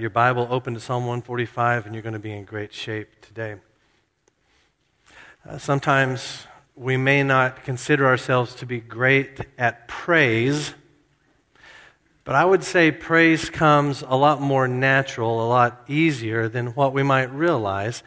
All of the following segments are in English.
Your Bible open to Psalm 145, and you're going to be in great shape today. Uh, sometimes we may not consider ourselves to be great at praise, but I would say praise comes a lot more natural, a lot easier than what we might realize.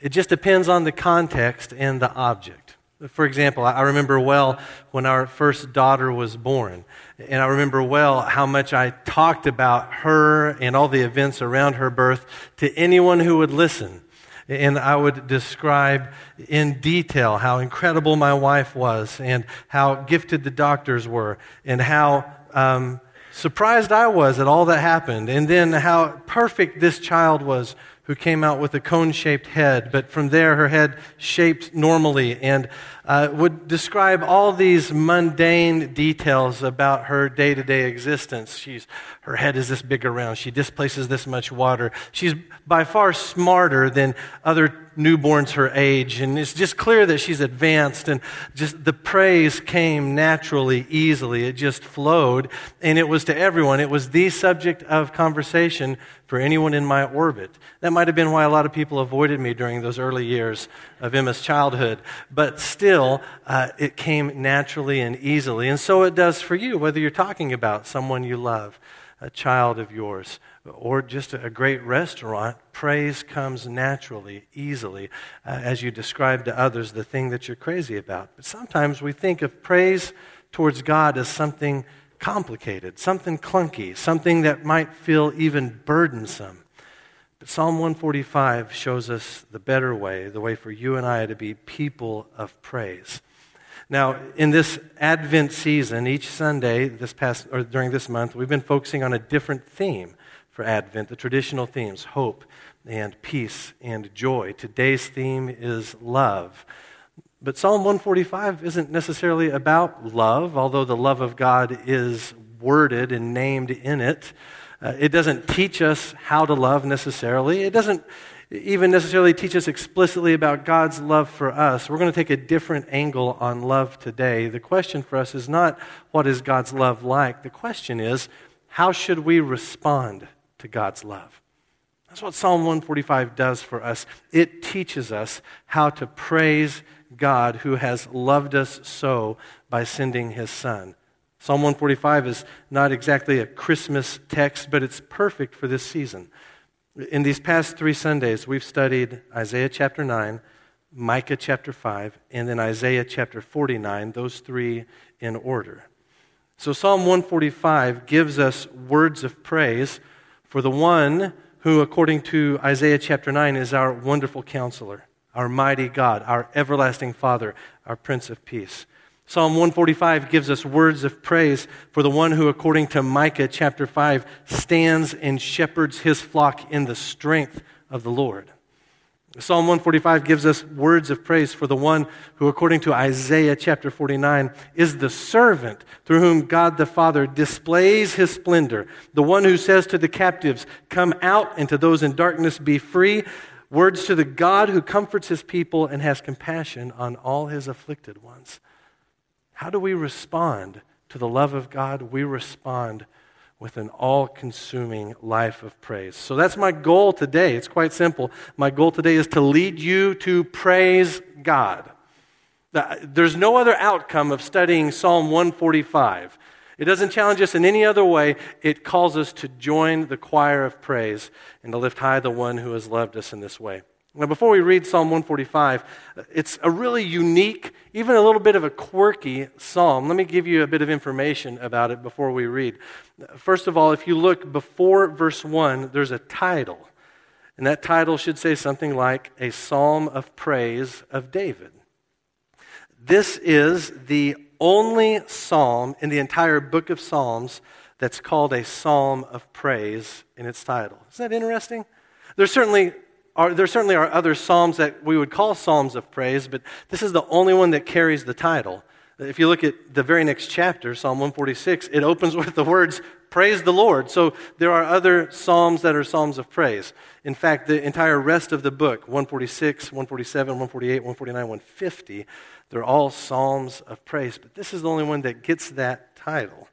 It just depends on the context and the object. For example, I remember well when our first daughter was born. And I remember well how much I talked about her and all the events around her birth to anyone who would listen. And I would describe in detail how incredible my wife was and how gifted the doctors were and how um, surprised I was at all that happened. And then how perfect this child was who came out with a cone shaped head, but from there her head shaped normally, and uh, would describe all these mundane details about her day to day existence. She's, her head is this big around, she displaces this much water. She's by far smarter than other newborns her age, and it's just clear that she's advanced, and just the praise came naturally, easily. It just flowed, and it was to everyone. It was the subject of conversation for anyone in my orbit. That might have been why a lot of people avoided me during those early years of Emma's childhood. But still, uh, it came naturally and easily. And so it does for you, whether you're talking about someone you love, a child of yours, or just a great restaurant. Praise comes naturally, easily, uh, as you describe to others the thing that you're crazy about. But sometimes we think of praise towards God as something complicated, something clunky, something that might feel even burdensome. But Psalm 145 shows us the better way, the way for you and I to be people of praise. Now, in this Advent season, each Sunday this past or during this month, we've been focusing on a different theme for Advent, the traditional themes, hope and peace and joy. Today's theme is love. But Psalm 145 isn't necessarily about love, although the love of God is worded and named in it. Uh, it doesn't teach us how to love necessarily. It doesn't even necessarily teach us explicitly about God's love for us. We're going to take a different angle on love today. The question for us is not what is God's love like? The question is how should we respond to God's love? That's what Psalm 145 does for us. It teaches us how to praise God who has loved us so by sending his Son. Psalm 145 is not exactly a Christmas text, but it's perfect for this season. In these past three Sundays, we've studied Isaiah chapter 9, Micah chapter 5, and then Isaiah chapter 49, those three in order. So Psalm 145 gives us words of praise for the one who, according to Isaiah chapter 9, is our wonderful counselor our mighty God, our everlasting Father, our Prince of Peace. Psalm 145 gives us words of praise for the one who, according to Micah chapter 5, stands and shepherds his flock in the strength of the Lord. Psalm 145 gives us words of praise for the one who, according to Isaiah chapter 49, is the servant through whom God the Father displays his splendor, the one who says to the captives, Come out, and to those in darkness, be free. Words to the God who comforts his people and has compassion on all his afflicted ones. How do we respond to the love of God? We respond with an all consuming life of praise. So that's my goal today. It's quite simple. My goal today is to lead you to praise God. There's no other outcome of studying Psalm 145 it doesn't challenge us in any other way. It calls us to join the choir of praise and to lift high the one who has loved us in this way. Now, before we read Psalm 145, it's a really unique, even a little bit of a quirky psalm. Let me give you a bit of information about it before we read. First of all, if you look before verse 1, there's a title. And that title should say something like a psalm of praise of David. This is the only psalm in the entire book of Psalms that's called a psalm of praise in its title. Isn't that interesting? There certainly are, there certainly are other psalms that we would call psalms of praise, but this is the only one that carries the title. If you look at the very next chapter, Psalm 146, it opens with the words, Praise the Lord. So there are other psalms that are psalms of praise. In fact, the entire rest of the book, 146, 147, 148, 149, 150, they're all psalms of praise, but this is the only one that gets that title.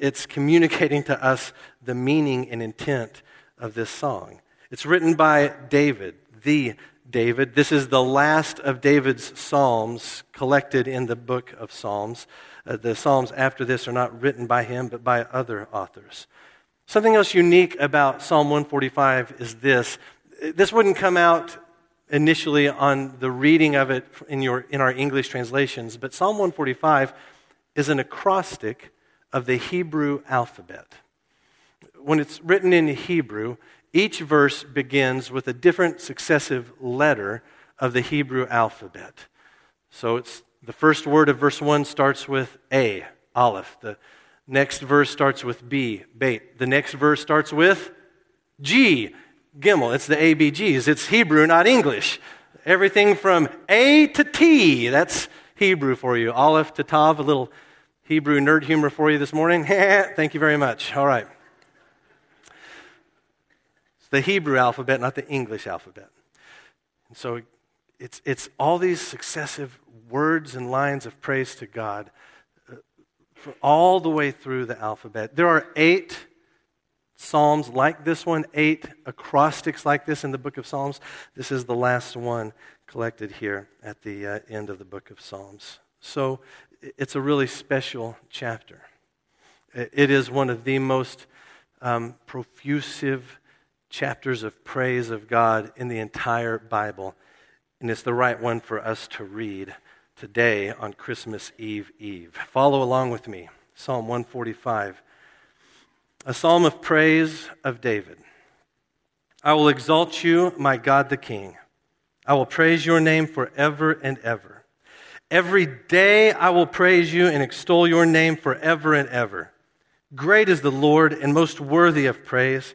It's communicating to us the meaning and intent of this song. It's written by David, the David. This is the last of David's Psalms collected in the book of Psalms. Uh, the Psalms after this are not written by him, but by other authors. Something else unique about Psalm 145 is this. This wouldn't come out initially on the reading of it in, your, in our English translations, but Psalm 145 is an acrostic of the Hebrew alphabet. When it's written in Hebrew, each verse begins with a different successive letter of the Hebrew alphabet. So it's the first word of verse 1 starts with A, Aleph. The next verse starts with B, Beit. The next verse starts with G, Gimel. It's the ABGs. It's Hebrew, not English. Everything from A to T, that's Hebrew for you. Aleph to Tav, a little Hebrew nerd humor for you this morning. Thank you very much. All right. The Hebrew alphabet, not the English alphabet. And so it's, it's all these successive words and lines of praise to God uh, all the way through the alphabet. There are eight psalms like this one, eight acrostics like this in the book of Psalms. This is the last one collected here at the uh, end of the book of Psalms. So it's a really special chapter. It is one of the most um, profusive chapters of praise of God in the entire Bible and it's the right one for us to read today on Christmas Eve Eve. Follow along with me. Psalm 145, a psalm of praise of David. I will exalt you, my God the King. I will praise your name forever and ever. Every day I will praise you and extol your name forever and ever. Great is the Lord and most worthy of praise.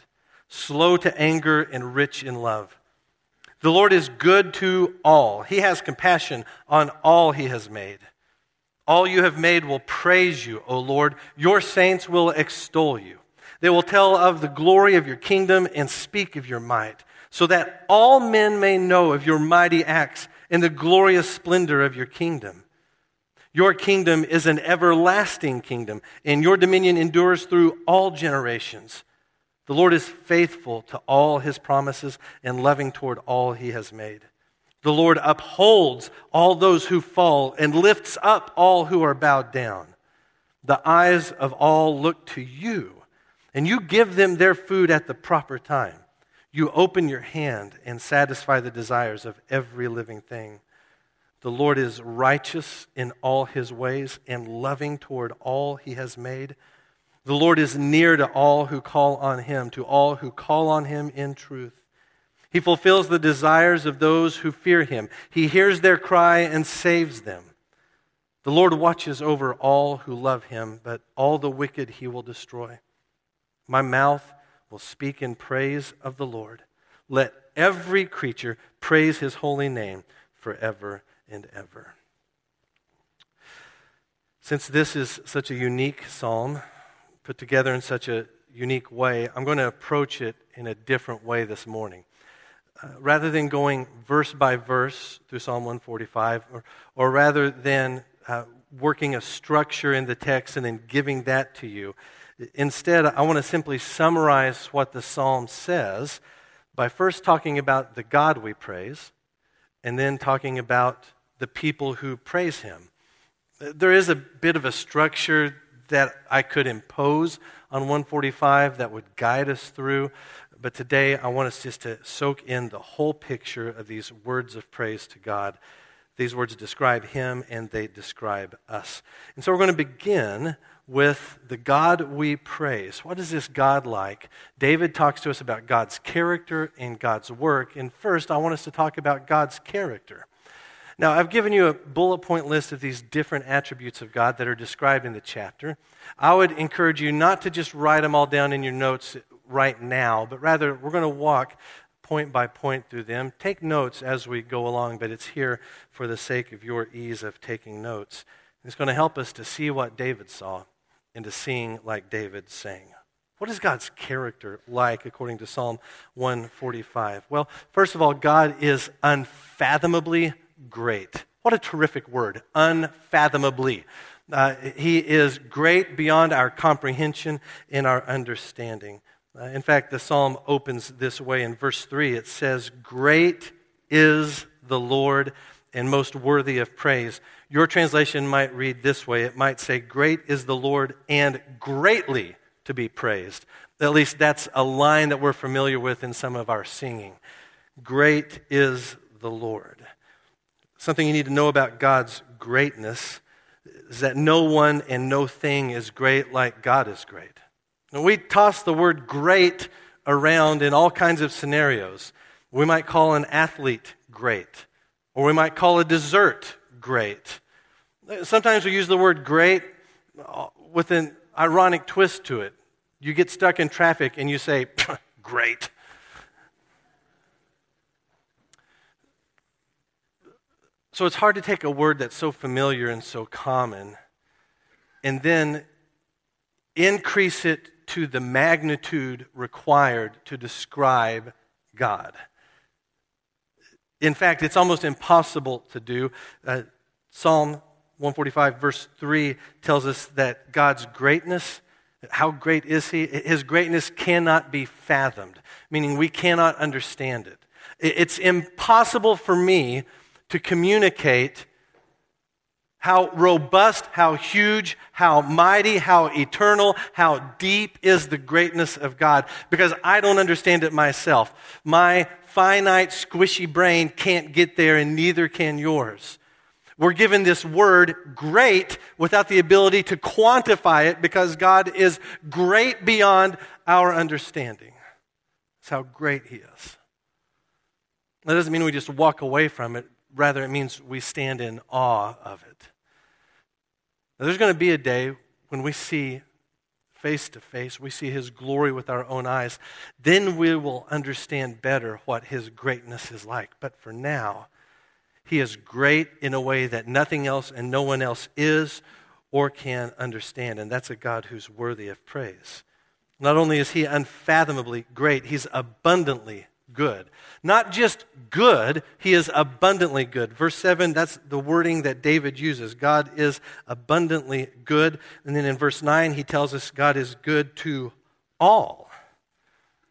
slow to anger and rich in love. The Lord is good to all. He has compassion on all he has made. All you have made will praise you, O Lord. Your saints will extol you. They will tell of the glory of your kingdom and speak of your might, so that all men may know of your mighty acts and the glorious splendor of your kingdom. Your kingdom is an everlasting kingdom, and your dominion endures through all generations. The Lord is faithful to all his promises and loving toward all he has made. The Lord upholds all those who fall and lifts up all who are bowed down. The eyes of all look to you, and you give them their food at the proper time. You open your hand and satisfy the desires of every living thing. The Lord is righteous in all his ways and loving toward all he has made. The Lord is near to all who call on him, to all who call on him in truth. He fulfills the desires of those who fear him. He hears their cry and saves them. The Lord watches over all who love him, but all the wicked he will destroy. My mouth will speak in praise of the Lord. Let every creature praise his holy name forever and ever. Since this is such a unique psalm, put together in such a unique way, I'm going to approach it in a different way this morning. Uh, rather than going verse by verse through Psalm 145, or, or rather than uh, working a structure in the text and then giving that to you, instead, I want to simply summarize what the psalm says by first talking about the God we praise, and then talking about the people who praise him. There is a bit of a structure that I could impose on 145 that would guide us through. But today, I want us just to soak in the whole picture of these words of praise to God. These words describe Him and they describe us. And so we're going to begin with the God we praise. What is this God like? David talks to us about God's character and God's work. And first, I want us to talk about God's character. Now, I've given you a bullet point list of these different attributes of God that are described in the chapter. I would encourage you not to just write them all down in your notes right now, but rather we're going to walk point by point through them. Take notes as we go along, but it's here for the sake of your ease of taking notes. It's going to help us to see what David saw and to sing like David sang. What is God's character like according to Psalm 145? Well, first of all, God is unfathomably great. What a terrific word, unfathomably. Uh, he is great beyond our comprehension and our understanding. Uh, in fact, the psalm opens this way in verse 3. It says, Great is the Lord and most worthy of praise. Your translation might read this way it might say, Great is the Lord and greatly to be praised. At least that's a line that we're familiar with in some of our singing. Great is the Lord. Something you need to know about God's greatness is that no one and no thing is great like God is great. Now, we toss the word great around in all kinds of scenarios. We might call an athlete great, or we might call a dessert great. Sometimes we use the word great uh, with an ironic twist to it. You get stuck in traffic and you say, great. So it's hard to take a word that's so familiar and so common and then increase it to the magnitude required to describe God. In fact, it's almost impossible to do. Uh, Psalm 145, verse 3, tells us that God's greatness, how great is He? His greatness cannot be fathomed, meaning we cannot understand it. It's impossible for me to communicate how robust, how huge, how mighty, how eternal, how deep is the greatness of God because I don't understand it myself. My finite, squishy brain can't get there, and neither can yours. We're given this word great without the ability to quantify it because God is great beyond our understanding. That's how great He is. That doesn't mean we just walk away from it, rather, it means we stand in awe of it. Now, there's going to be a day when we see face to face, we see His glory with our own eyes. Then we will understand better what His greatness is like. But for now, he is great in a way that nothing else and no one else is or can understand. And that's a God who's worthy of praise. Not only is he unfathomably great, he's abundantly good. Not just good, he is abundantly good. Verse 7, that's the wording that David uses. God is abundantly good. And then in verse 9, he tells us God is good to all.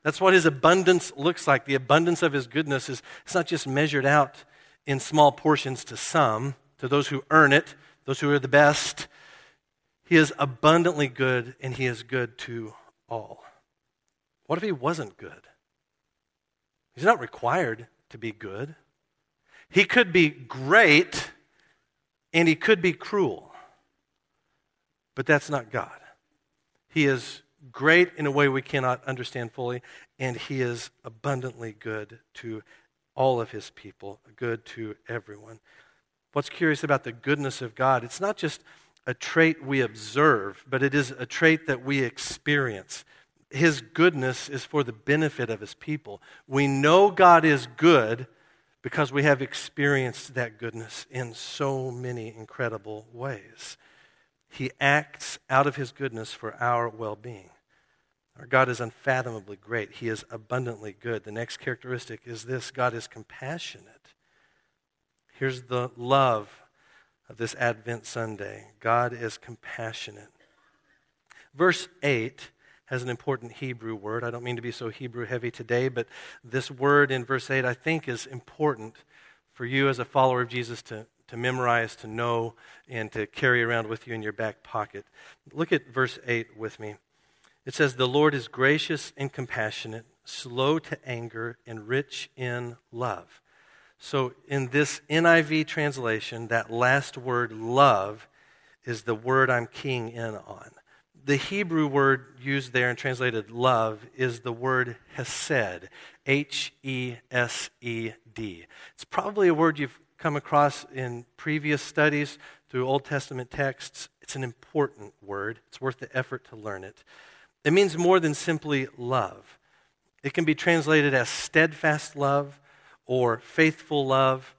That's what his abundance looks like. The abundance of his goodness is it's not just measured out in small portions to some, to those who earn it, those who are the best. He is abundantly good, and He is good to all. What if He wasn't good? He's not required to be good. He could be great, and He could be cruel. But that's not God. He is great in a way we cannot understand fully, and He is abundantly good to all of his people, good to everyone. What's curious about the goodness of God, it's not just a trait we observe, but it is a trait that we experience. His goodness is for the benefit of his people. We know God is good because we have experienced that goodness in so many incredible ways. He acts out of his goodness for our well being. Our God is unfathomably great. He is abundantly good. The next characteristic is this God is compassionate. Here's the love of this Advent Sunday God is compassionate. Verse 8 has an important Hebrew word. I don't mean to be so Hebrew heavy today, but this word in verse 8 I think is important for you as a follower of Jesus to, to memorize, to know, and to carry around with you in your back pocket. Look at verse 8 with me. It says, The Lord is gracious and compassionate, slow to anger, and rich in love. So, in this NIV translation, that last word, love, is the word I'm keying in on. The Hebrew word used there and translated love is the word hesed, H E S E D. It's probably a word you've come across in previous studies through Old Testament texts. It's an important word, it's worth the effort to learn it. It means more than simply love. It can be translated as steadfast love or faithful love.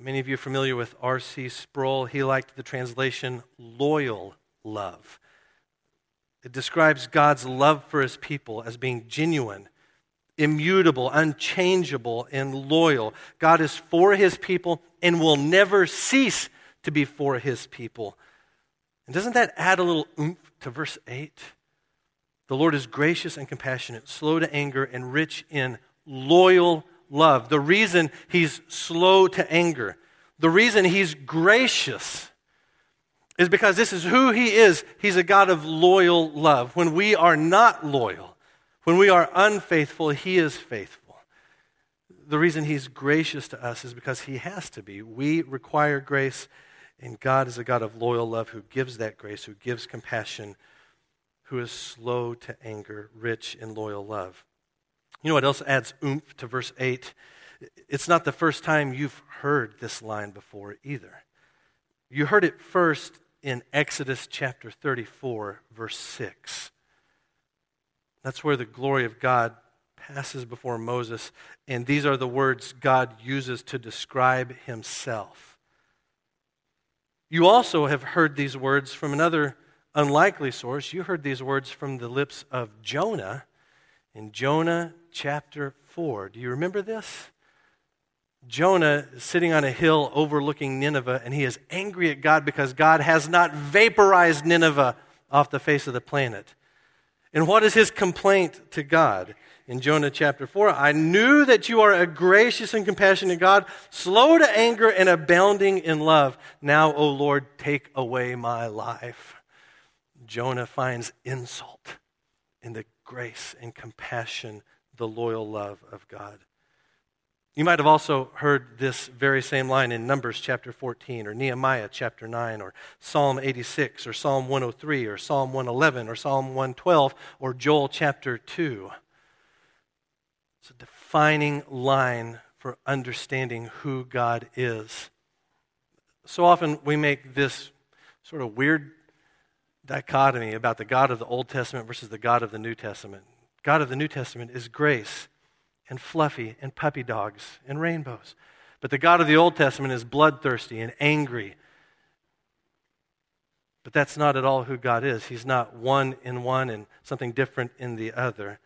Many of you are familiar with R.C. Sproul. He liked the translation loyal love. It describes God's love for his people as being genuine, immutable, unchangeable, and loyal. God is for his people and will never cease to be for his people. And doesn't that add a little oomph to verse 8? The Lord is gracious and compassionate, slow to anger, and rich in loyal love. The reason he's slow to anger, the reason he's gracious, is because this is who he is. He's a God of loyal love. When we are not loyal, when we are unfaithful, he is faithful. The reason he's gracious to us is because he has to be. We require grace, and God is a God of loyal love who gives that grace, who gives compassion who is slow to anger, rich in loyal love. You know what else adds oomph to verse 8? It's not the first time you've heard this line before either. You heard it first in Exodus chapter 34, verse 6. That's where the glory of God passes before Moses, and these are the words God uses to describe himself. You also have heard these words from another unlikely source, you heard these words from the lips of Jonah in Jonah chapter 4. Do you remember this? Jonah is sitting on a hill overlooking Nineveh, and he is angry at God because God has not vaporized Nineveh off the face of the planet. And what is his complaint to God? In Jonah chapter 4, I knew that you are a gracious and compassionate God, slow to anger and abounding in love. Now, O Lord, take away my life. Jonah finds insult in the grace and compassion, the loyal love of God. You might have also heard this very same line in Numbers chapter 14, or Nehemiah chapter 9, or Psalm 86, or Psalm 103, or Psalm 111, or Psalm 112, or Joel chapter 2. It's a defining line for understanding who God is. So often we make this sort of weird dichotomy about the God of the Old Testament versus the God of the New Testament. God of the New Testament is grace and fluffy and puppy dogs and rainbows. But the God of the Old Testament is bloodthirsty and angry. But that's not at all who God is. He's not one in one and something different in the other.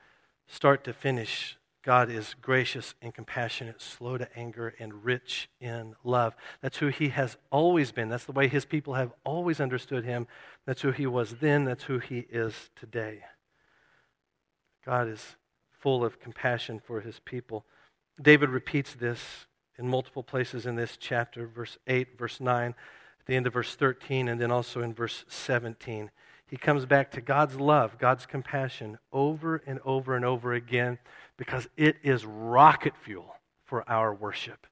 Start to finish, God is gracious and compassionate, slow to anger, and rich in love. That's who He has always been. That's the way His people have always understood Him. That's who He was then. That's who He is today. God is full of compassion for His people. David repeats this in multiple places in this chapter, verse 8, verse 9, at the end of verse 13, and then also in verse 17. He comes back to God's love, God's compassion over and over and over again because it is rocket fuel for our worship.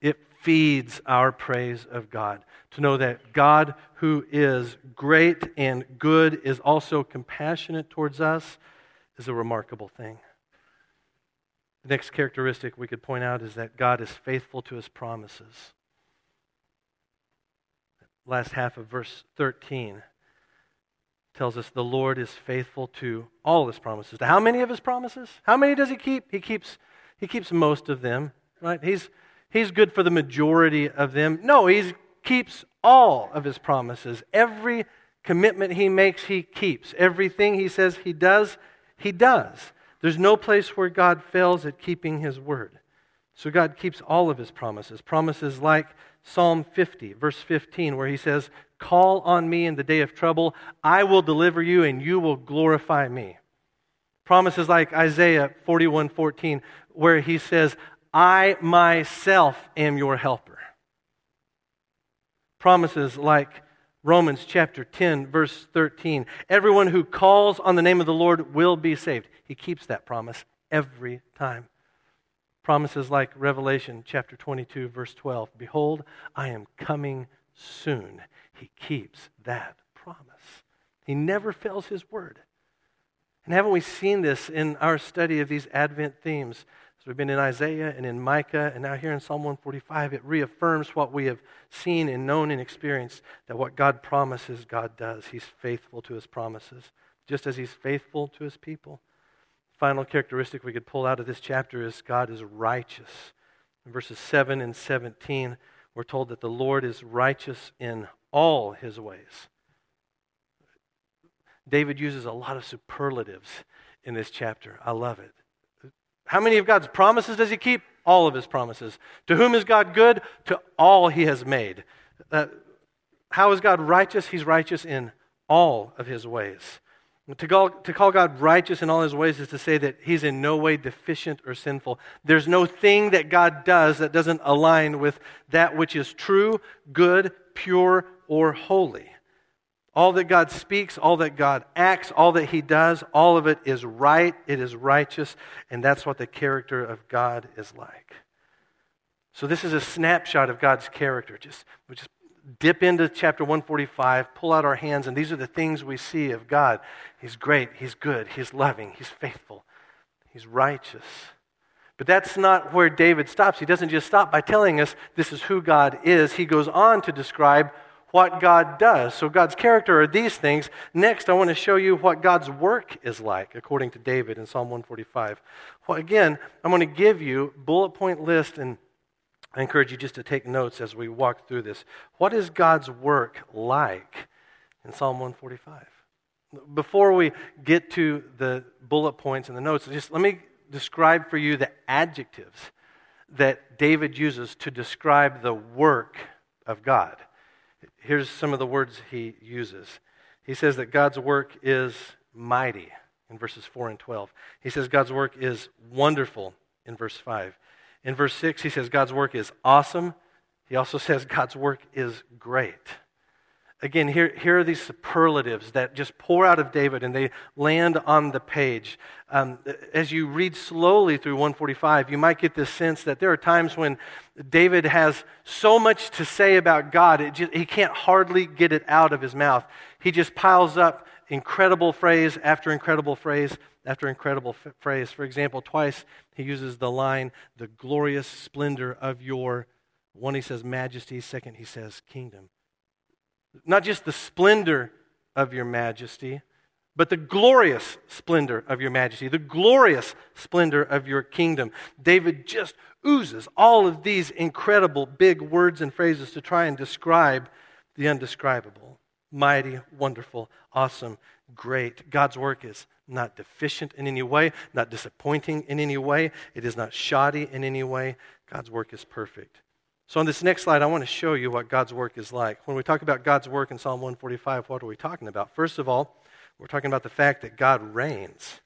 It feeds our praise of God. To know that God, who is great and good, is also compassionate towards us is a remarkable thing. The next characteristic we could point out is that God is faithful to his promises. Last half of verse 13 tells us the Lord is faithful to all his promises. To how many of his promises? How many does he keep? He keeps, he keeps most of them, right? He's, he's good for the majority of them. No, he keeps all of his promises. Every commitment he makes, he keeps. Everything he says he does, he does. There's no place where God fails at keeping his word. So God keeps all of his promises. Promises like Psalm 50, verse 15, where he says, Call on me in the day of trouble. I will deliver you and you will glorify me. Promises like Isaiah 41 14, where he says, I myself am your helper. Promises like Romans chapter 10, verse 13. Everyone who calls on the name of the Lord will be saved. He keeps that promise every time. Promises like Revelation chapter 22, verse 12. Behold, I am coming soon. He keeps that promise. He never fails his word. And haven't we seen this in our study of these Advent themes? So we've been in Isaiah and in Micah, and now here in Psalm 145, it reaffirms what we have seen and known and experienced that what God promises, God does. He's faithful to his promises, just as he's faithful to his people. final characteristic we could pull out of this chapter is God is righteous. In verses 7 and 17, we're told that the Lord is righteous in all his ways. David uses a lot of superlatives in this chapter. I love it. How many of God's promises does he keep? All of his promises. To whom is God good? To all he has made. Uh, how is God righteous? He's righteous in all of his ways. To call, to call God righteous in all his ways is to say that he's in no way deficient or sinful. There's no thing that God does that doesn't align with that which is true, good, pure, or holy. All that God speaks, all that God acts, all that he does, all of it is right, it is righteous, and that's what the character of God is like. So, this is a snapshot of God's character. Just, we just dip into chapter 145, pull out our hands, and these are the things we see of God. He's great, He's good, He's loving, He's faithful, He's righteous. But that's not where David stops. He doesn't just stop by telling us this is who God is, he goes on to describe what God does. So, God's character are these things. Next, I want to show you what God's work is like, according to David in Psalm 145. Well, again, I'm going to give you bullet point list and I encourage you just to take notes as we walk through this. What is God's work like in Psalm 145? Before we get to the bullet points and the notes, just let me describe for you the adjectives that David uses to describe the work of God. Here's some of the words he uses. He says that God's work is mighty in verses 4 and 12. He says God's work is wonderful in verse 5. In verse 6, he says God's work is awesome. He also says God's work is great. Again, here, here are these superlatives that just pour out of David and they land on the page. Um, as you read slowly through 145, you might get this sense that there are times when David has so much to say about God, just, he can't hardly get it out of his mouth. He just piles up incredible phrase after incredible phrase after incredible f- phrase. For example, twice he uses the line, the glorious splendor of your, one he says majesty, second he says kingdom. Not just the splendor of your majesty, but the glorious splendor of your majesty, the glorious splendor of your kingdom. David just oozes all of these incredible big words and phrases to try and describe the undescribable mighty, wonderful, awesome, great. God's work is not deficient in any way, not disappointing in any way. It is not shoddy in any way. God's work is perfect. So, on this next slide, I want to show you what God's work is like. When we talk about God's work in Psalm 145, what are we talking about? First of all, we're talking about the fact that God reigns.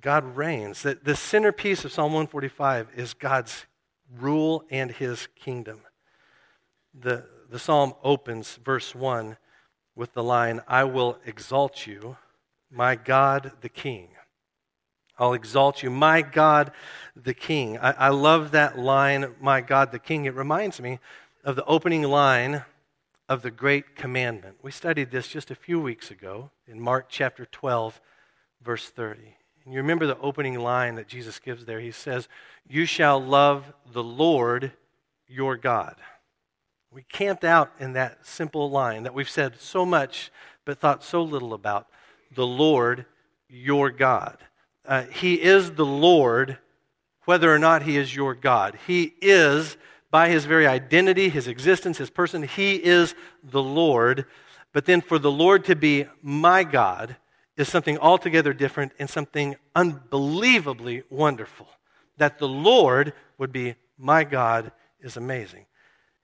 God reigns. That the centerpiece of Psalm 145 is God's rule and his kingdom. The, the psalm opens, verse 1, with the line, I will exalt you, my God the King. I'll exalt you, my God the King. I, I, love that line, my God the King. It reminds me of the opening line of the Great Commandment. We studied this just a few weeks ago in Mark chapter 12, verse 30. And you remember the opening line that Jesus gives there? He says, You shall love the Lord your God. We camped out in that simple line that we've said so much but thought so little about the Lord your God. Uh, he is the Lord whether or not he is your God. He is, by his very identity, his existence, his person, he is the Lord. But then for the Lord to be my God is something altogether different and something unbelievably wonderful. That the Lord would be my God is amazing.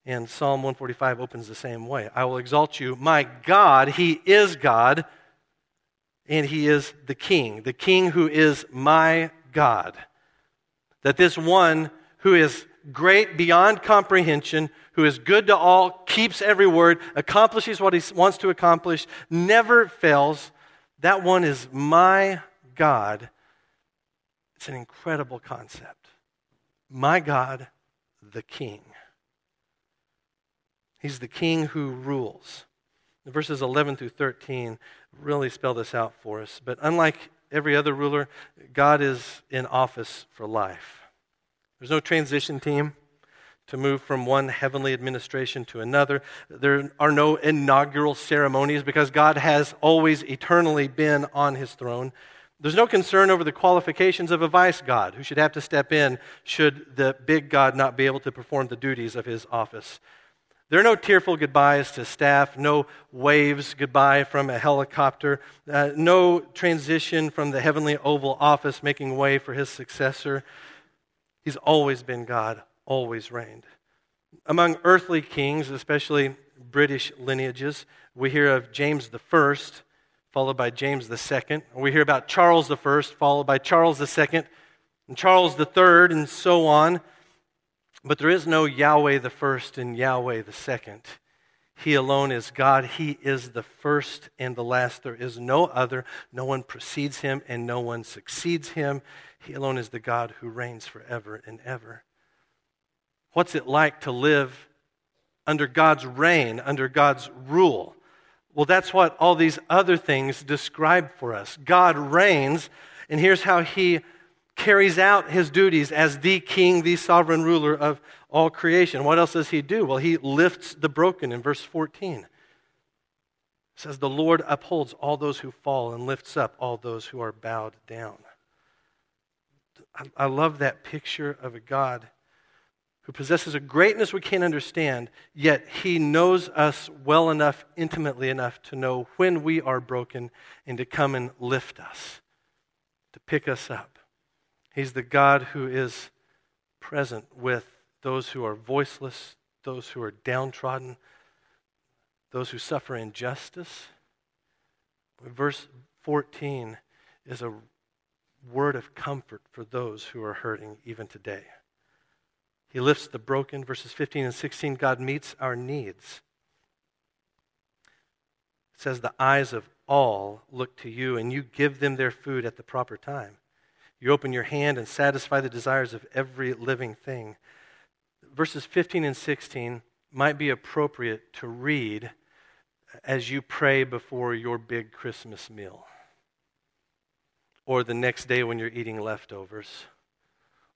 And Psalm 145 opens the same way. I will exalt you, my God. He is God, and He is the King, the King who is my God. That this one who is great beyond comprehension, who is good to all, keeps every word, accomplishes what he wants to accomplish, never fails, that one is my God. It's an incredible concept. My God, the King. He's the king who rules. verses 11 through 13 really spell this out for us. But unlike every other ruler, God is in office for life. There's no transition team to move from one heavenly administration to another. There are no inaugural ceremonies because God has always eternally been on his throne. There's no concern over the qualifications of a vice God who should have to step in should the big God not be able to perform the duties of his office. There are no tearful goodbyes to staff, no waves goodbye from a helicopter, uh, no transition from the heavenly Oval Office making way for his successor. He's always been God, always reigned. Among earthly kings, especially British lineages, we hear of James First followed by James II. We hear about Charles I, followed by Charles II, and Charles III, and so on. But there is no Yahweh the first and Yahweh the second. He alone is God. He is the first and the last. There is no other. No one precedes him and no one succeeds him. He alone is the God who reigns forever and ever. What's it like to live under God's reign, under God's rule? Well, that's what all these other things describe for us. God reigns, and here's how he carries out his duties as the king, the sovereign ruler of all creation. What else does he do? Well, he lifts the broken in verse 14. It says, The Lord upholds all those who fall and lifts up all those who are bowed down. I, love that picture of a God who possesses a greatness we can't understand, yet he knows us well enough, intimately enough, to know when we are broken and to come and lift us, to pick us up. He's the God who is present with those who are voiceless, those who are downtrodden, those who suffer injustice. Verse 14 is a word of comfort for those who are hurting even today. He lifts the broken. Verses 15 and 16, God meets our needs. It says, The eyes of all look to you, and you give them their food at the proper time. You open your hand and satisfy the desires of every living thing. Verses 15 and 16 might be appropriate to read as you pray before your big Christmas meal, or the next day when you're eating leftovers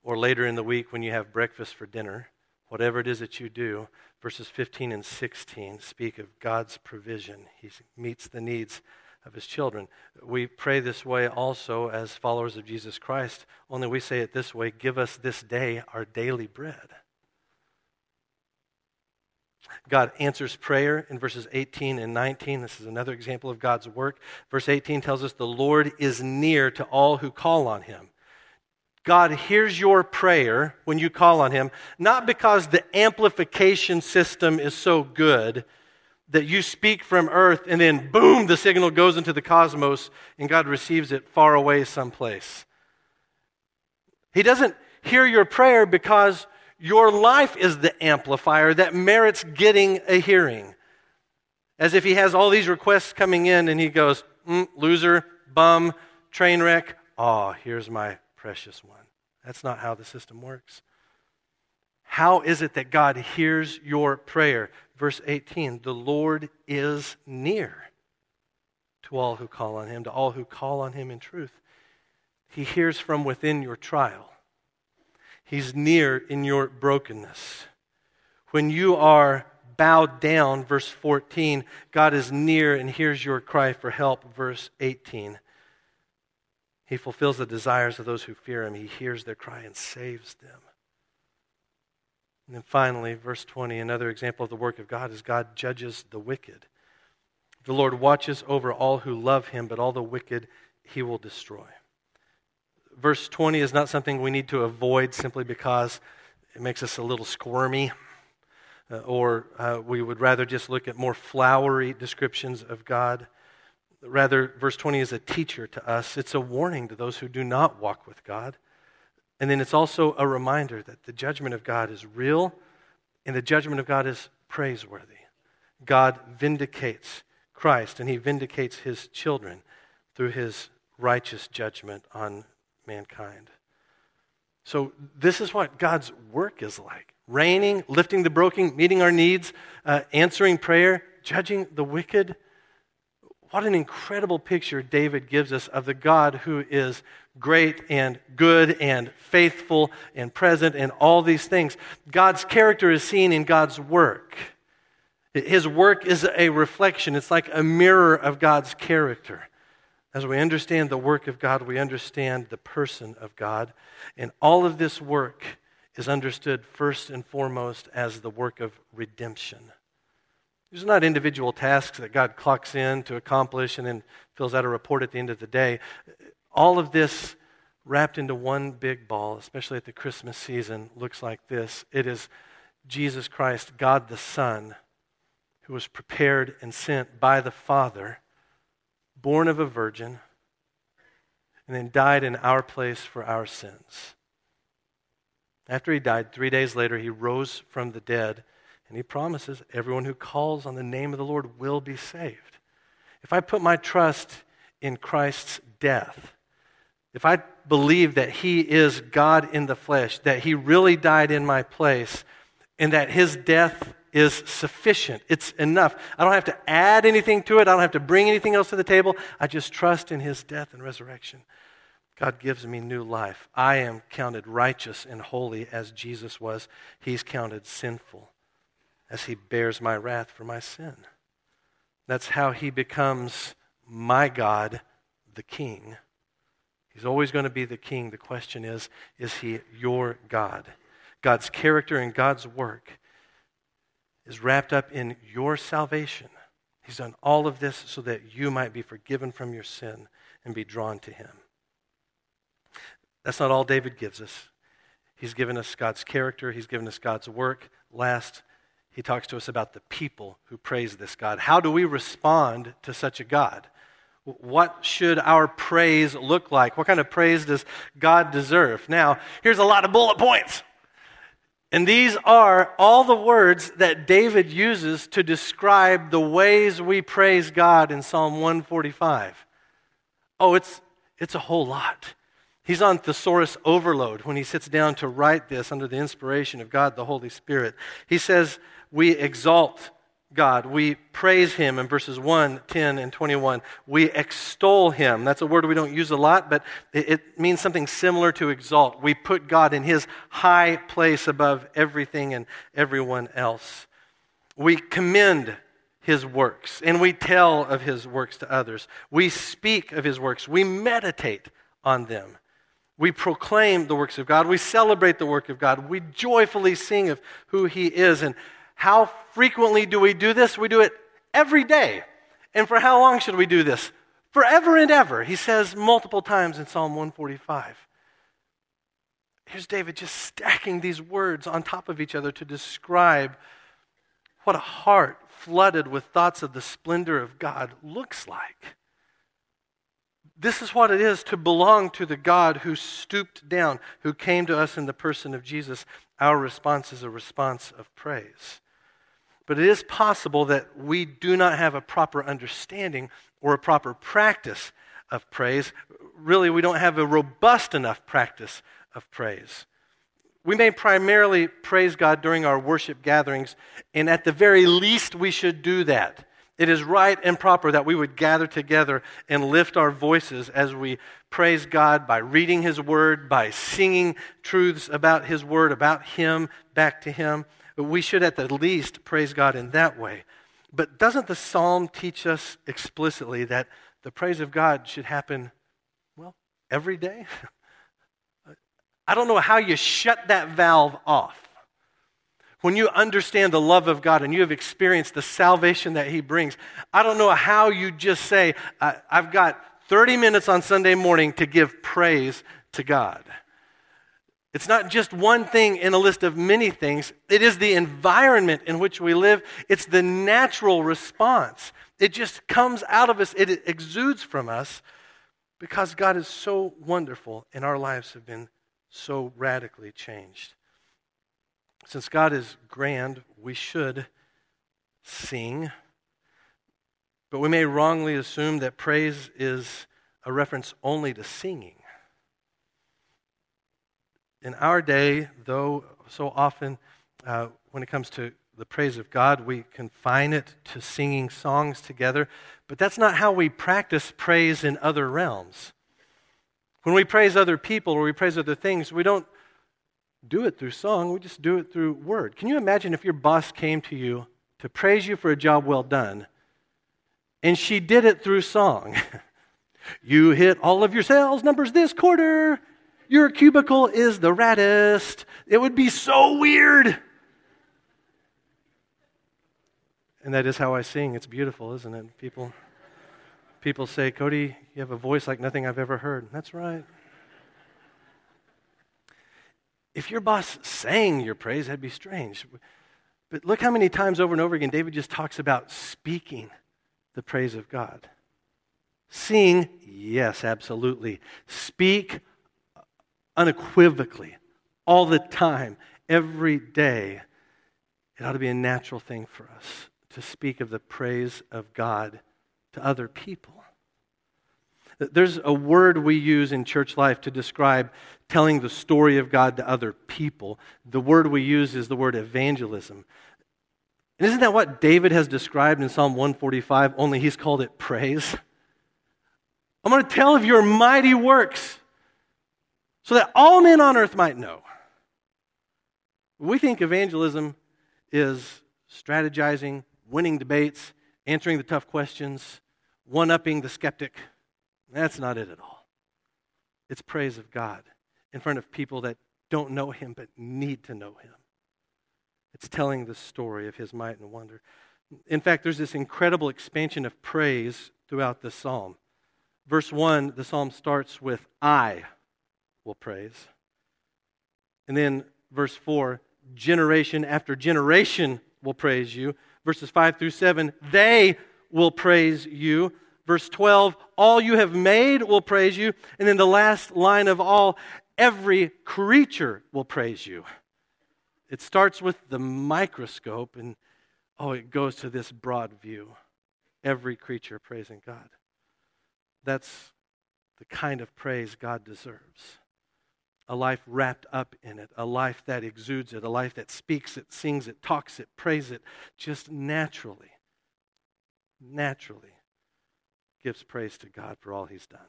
or later in the week when you have breakfast for dinner, whatever it is that you do, verses 15 and 16 speak of God's provision. He meets the needs of his children. We pray this way also as followers of Jesus Christ, only we say it this way give us this day our daily bread. God answers prayer in verses 18 and 19. This is another example of God's work. Verse 18 tells us the Lord is near to all who call on him. God hears your prayer when you call on Him, not because the amplification system is so good that you speak from earth and then boom, the signal goes into the cosmos and God receives it far away someplace. He doesn't hear your prayer because your life is the amplifier that merits getting a hearing. As if He has all these requests coming in and He goes, mm, loser, bum, train wreck. Oh, here's my precious one. That's not how the system works. How is it that God hears your prayer? Verse 18 The Lord is near to all who call on him, to all who call on him in truth. He hears from within your trial, He's near in your brokenness. When you are bowed down, verse 14, God is near and hears your cry for help, verse 18. He fulfills the desires of those who fear him. He hears their cry and saves them. And then finally, verse 20, another example of the work of God is God judges the wicked. The Lord watches over all who love him, but all the wicked he will destroy. Verse 20 is not something we need to avoid simply because it makes us a little squirmy, uh, or uh, we would rather just look at more flowery descriptions of God. Rather, verse 20 is a teacher to us, it's a warning to those who do not walk with God. And then it's also a reminder that the judgment of God is real and the judgment of God is praiseworthy. God vindicates Christ and he vindicates his children through his righteous judgment on mankind. So, this is what God's work is like reigning, lifting the broken, meeting our needs, uh, answering prayer, judging the wicked what an incredible picture David gives us of the God who is great and good and faithful and present and all these things. God's character is seen in God's work. His work is a reflection, it's like a mirror of God's character. As we understand the work of God, we understand the person of God. And all of this work is understood first and foremost as the work of redemption. These are not individual tasks that God clocks in to accomplish and then fills out a report at the end of the day. All of this wrapped into one big ball, especially at the Christmas season, looks like this it is Jesus Christ, God the Son, who was prepared and sent by the Father, born of a virgin, and then died in our place for our sins. After he died, three days later, he rose from the dead, and he promises everyone who calls on the name of the Lord will be saved. If I put my trust in Christ's death, if I believe that he is God in the flesh, that he really died in my place, and that his death is sufficient. It's enough. I don't have to add anything to it. I don't have to bring anything else to the table. I just trust in his death and resurrection. God gives me new life. I am counted righteous and holy as Jesus was. He's counted sinful as he bears my wrath for my sin. That's how he becomes my God, the King. He's always going to be the King. The question is, is he your God? God's character and God's work is wrapped up in your salvation. He's done all of this so that you might be forgiven from your sin and be drawn to Him. That's not all David gives us. He's given us God's character, He's given us God's work. Last, he talks to us about the people who praise this God. How do we respond to such a God? What should our praise look like? What kind of praise does God deserve? Now, here's a lot of bullet points. And these are all the words that David uses to describe the ways we praise God in Psalm 145. Oh, it's, it's a whole lot. He's on thesaurus overload when he sits down to write this under the inspiration of God the Holy Spirit. He says, We exalt God. We praise him in verses 1, 10, and 21. We extol him. That's a word we don't use a lot, but it, means something similar to exalt. We put God in his high place above everything and everyone else. We commend his works and we tell of his works to others. We speak of his works. We meditate on them. We proclaim the works of God. We celebrate the work of God. We joyfully sing of who he is. And how frequently do we do this? We do it every day. And for how long should we do this? Forever and ever. He says multiple times in Psalm 145. Here's David just stacking these words on top of each other to describe what a heart flooded with thoughts of the splendor of God looks like. This is what it is to belong to the God who stooped down, who came to us in the person of Jesus. Our response is a response of praise. But it is possible that we do not have a proper understanding or a proper practice of praise. Really, we don't have a robust enough practice of praise. We may primarily praise God during our worship gatherings, and at the very least, we should do that. It is right and proper that we would gather together and lift our voices as we praise God by reading His Word, by singing truths about His Word, about Him, back to Him. But we should at the least praise God in that way. But doesn't the psalm teach us explicitly that the praise of God should happen, well, every day? I don't know how you shut that valve off. When you understand the love of God and you have experienced the salvation that He brings, I don't know how you just say, I've got 30 minutes on Sunday morning to give praise to God. It's not just one thing in a list of many things. It is the environment in which we live. It's the natural response. It just comes out of us, it exudes from us because God is so wonderful and our lives have been so radically changed. Since God is grand, we should sing, but we may wrongly assume that praise is a reference only to singing in our day, though so often uh, when it comes to the praise of God, we confine it to singing songs together, but that's not how we practice praise in other realms. When we praise other people or we praise other things, we don't do it through song, we just do it through word. Can you imagine if your boss came to you to praise you for a job well done and she did it through song? You hit all of your sales numbers this quarter. Your cubicle is the raddest. It would be so weird. And that is how I sing. It's beautiful, isn't it? People, people say, Cody, you have a voice like nothing I've ever heard. That's right. If your boss sang your praise, that'd be strange. But look how many times over and over again David just talks about speaking the praise of God. Sing, yes, absolutely. Speak unequivocally, all the time, every day. It ought to be a natural thing for us to speak of the praise of God to other people. There's a word we use in church life to describe telling the story of God to other people. The word we use is the word evangelism. And isn't that what David has described in Psalm 145? Only he's called it praise. I'm going to tell of your mighty works so that all men on earth might know. We think evangelism is strategizing, winning debates, answering the tough questions, one upping the skeptic. That's not it at all. It's praise of God in front of people that don't know Him but need to know Him. It's telling the story of His might and wonder. In fact, there's this incredible expansion of praise throughout the psalm. Verse 1, the psalm starts with, I will praise. And then verse 4, generation after generation will praise you. Verses 5 through 7, they will praise you. Verse 12, all you have made will praise you. And then the last line of all, every creature will praise you. It starts with the microscope and oh, it goes to this broad view. Every creature praising God. That's the kind of praise God deserves. A life wrapped up in it, a life that exudes it, a life that speaks it, sings it, talks it, prays it, just naturally, naturally gives praise to God for all He's done.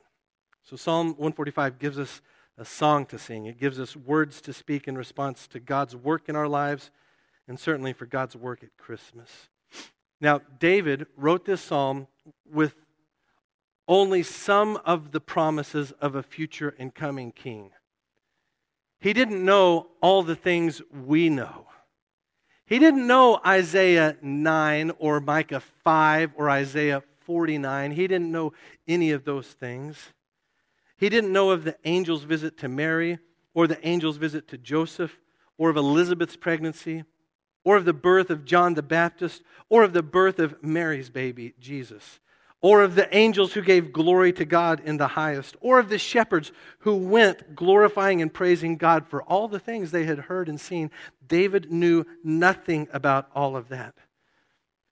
So, Psalm 145 gives us a song to sing, it gives us words to speak in response to God's work in our lives, and certainly for God's work at Christmas. Now, David wrote this psalm with only some of the promises of a future and coming king. He didn't know all the things we know. He didn't know Isaiah 9 or Micah 5 or Isaiah 49. He didn't know any of those things. He didn't know of the angel's visit to Mary or the angel's visit to Joseph or of Elizabeth's pregnancy or of the birth of John the Baptist or of the birth of Mary's baby, Jesus or of the angels who gave glory to God in the highest, or of the shepherds who went glorifying and praising God for all the things they had heard and seen. David knew nothing about all of that.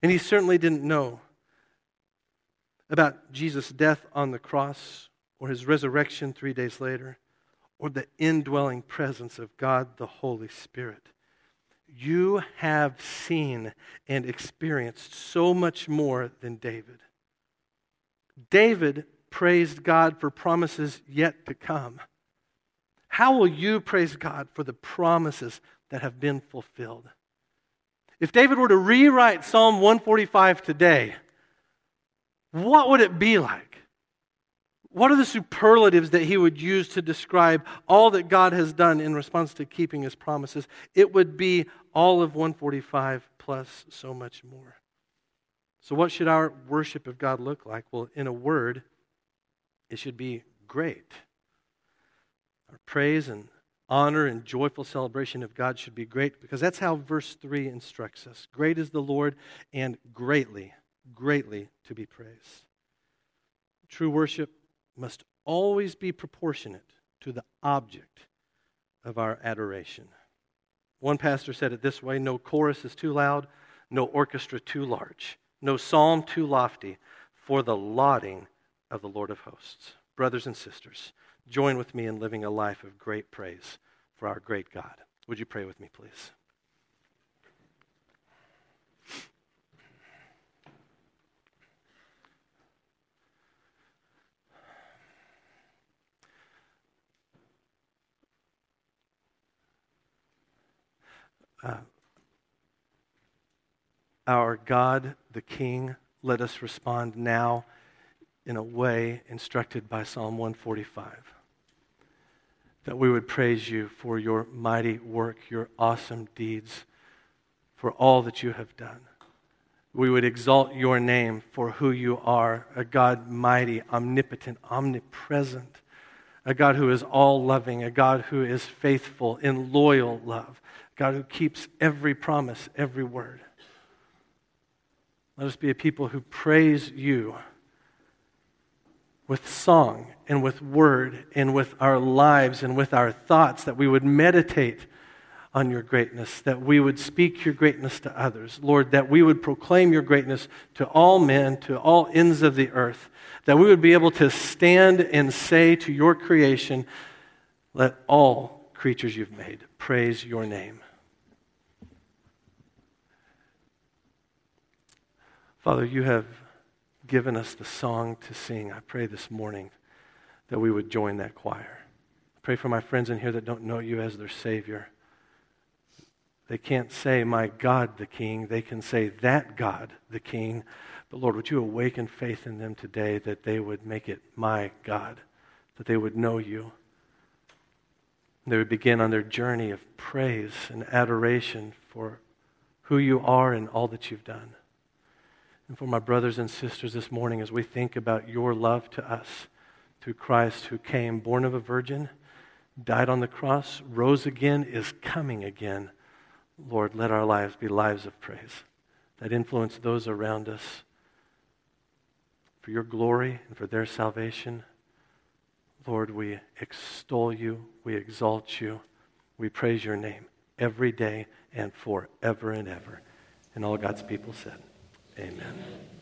And he certainly didn't know about Jesus' death on the cross or his resurrection three days later or the indwelling presence of God the Holy Spirit. You have seen and experienced so much more than David. David praised God for promises yet to come. How will you praise God for the promises that have been fulfilled? If David were to rewrite Psalm 145 today, what would it be like? What are the superlatives that he would use to describe all that God has done in response to keeping his promises? It would be all of 145 plus so much more. So, what should our worship of God look like? Well, in a word, it should be great. Our praise and honor and joyful celebration of God should be great because that's how verse 3 instructs us. Great is the Lord and greatly, greatly to be praised. True worship must always be proportionate to the object of our adoration. One pastor said it this way no chorus is too loud, no orchestra too large no psalm too lofty for the lauding of the Lord of hosts. Brothers and sisters, join with me in living a life of great praise for our great God. Would you pray with me, please? Uh, our God, the King, let us respond now in a way instructed by Psalm 145. That we would praise you for your mighty work, your awesome deeds, for all that you have done. We would exalt your name for who you are, a God mighty, omnipotent, omnipresent, a God who is all loving, a God who is faithful in loyal love, God who keeps every promise, every word. Let us be a people who praise you with song and with word and with our lives and with our thoughts, that we would meditate on your greatness, that we would speak your greatness to others. Lord, that we would proclaim your greatness to all men, to all ends of the earth, that we would be able to stand and say to your creation, Let all creatures you've made praise your name. Father, you have given us the song to sing. I pray this morning that we would join that choir. I pray for my friends in here that don't know you as their Savior. They can't say, My God, the King. They can say, That God, the King. But Lord, would you awaken faith in them today that they would make it my God, that they would know you. They would begin on their journey of praise and adoration for who you are and all that you've done. And for my brothers and sisters this morning, as we think about your love to us through Christ who came, born of a virgin, died on the cross, rose again, is coming again. Lord, let our lives be lives of praise that influence those around us for your glory and for their salvation. Lord, we extol you, we exalt you, we praise your name every day and forever and ever. And all God's people said, Amen.